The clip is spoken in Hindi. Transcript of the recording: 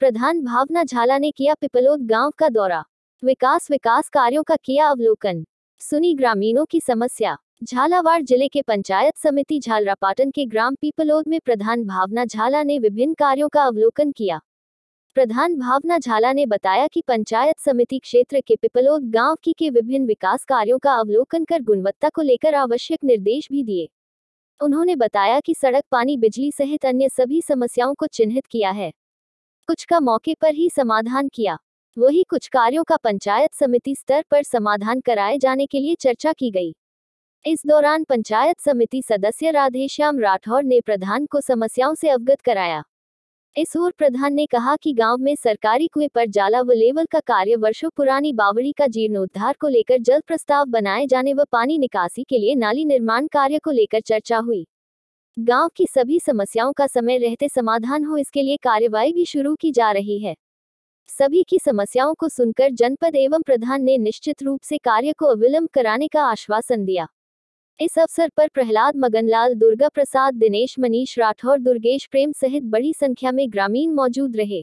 प्रधान भावना झाला ने किया पिपलोद गाँव का दौरा। विकास विकास कार्यों का किया अवलोकन। सुनी ग्रामीणों की समस्या। झालावाड़ ज़िले के पंचायत समिति झालरापाटन के ग्राम पीपलोद में प्रधान भावना झाला ने विभिन्न कार्यों का अवलोकन किया। प्रधान भावना झाला ने बताया कि पंचायत समिति क्षेत्र के पिपलोद गाँव की के विभिन्न विकास कार्यों का अवलोकन कर गुणवत्ता को लेकर आवश्यक निर्देश भी दिए। उन्होंने बताया कि सड़क, पानी, बिजली सहित अन्य सभी समस्याओं को चिन्हित किया है। कुछ का मौके पर ही समाधान किया। वही कुछ कार्यों का पंचायत समिति स्तर पर समाधान कराए जाने के लिए चर्चा की गई। इस दौरान पंचायत समिति सदस्य राधेश्याम राठौर ने प्रधान को समस्याओं से अवगत कराया। इस ओर प्रधान ने कहा कि गाँव में सरकारी कुएँ पर जाला व लेवल का कार्य वर्षों पुरानी बावड़ी का जीर्णोद्धार को लेकर जल प्रस्ताव बनाए जाने व पानी निकासी के लिए नाली निर्माण कार्य को लेकर चर्चा हुई। गाँव की सभी समस्याओं का समय रहते समाधान हो, इसके लिए कार्यवाही भी शुरू की जा रही है। सभी की समस्याओं को सुनकर जनपद एवं प्रधान ने निश्चित रूप से कार्य को अविलंब कराने का आश्वासन दिया। इस अवसर पर प्रहलाद मगनलाल, दुर्गा प्रसाद, दिनेश मनीष राठौर, दुर्गेश प्रेम सहित बड़ी संख्या में ग्रामीण मौजूद रहे।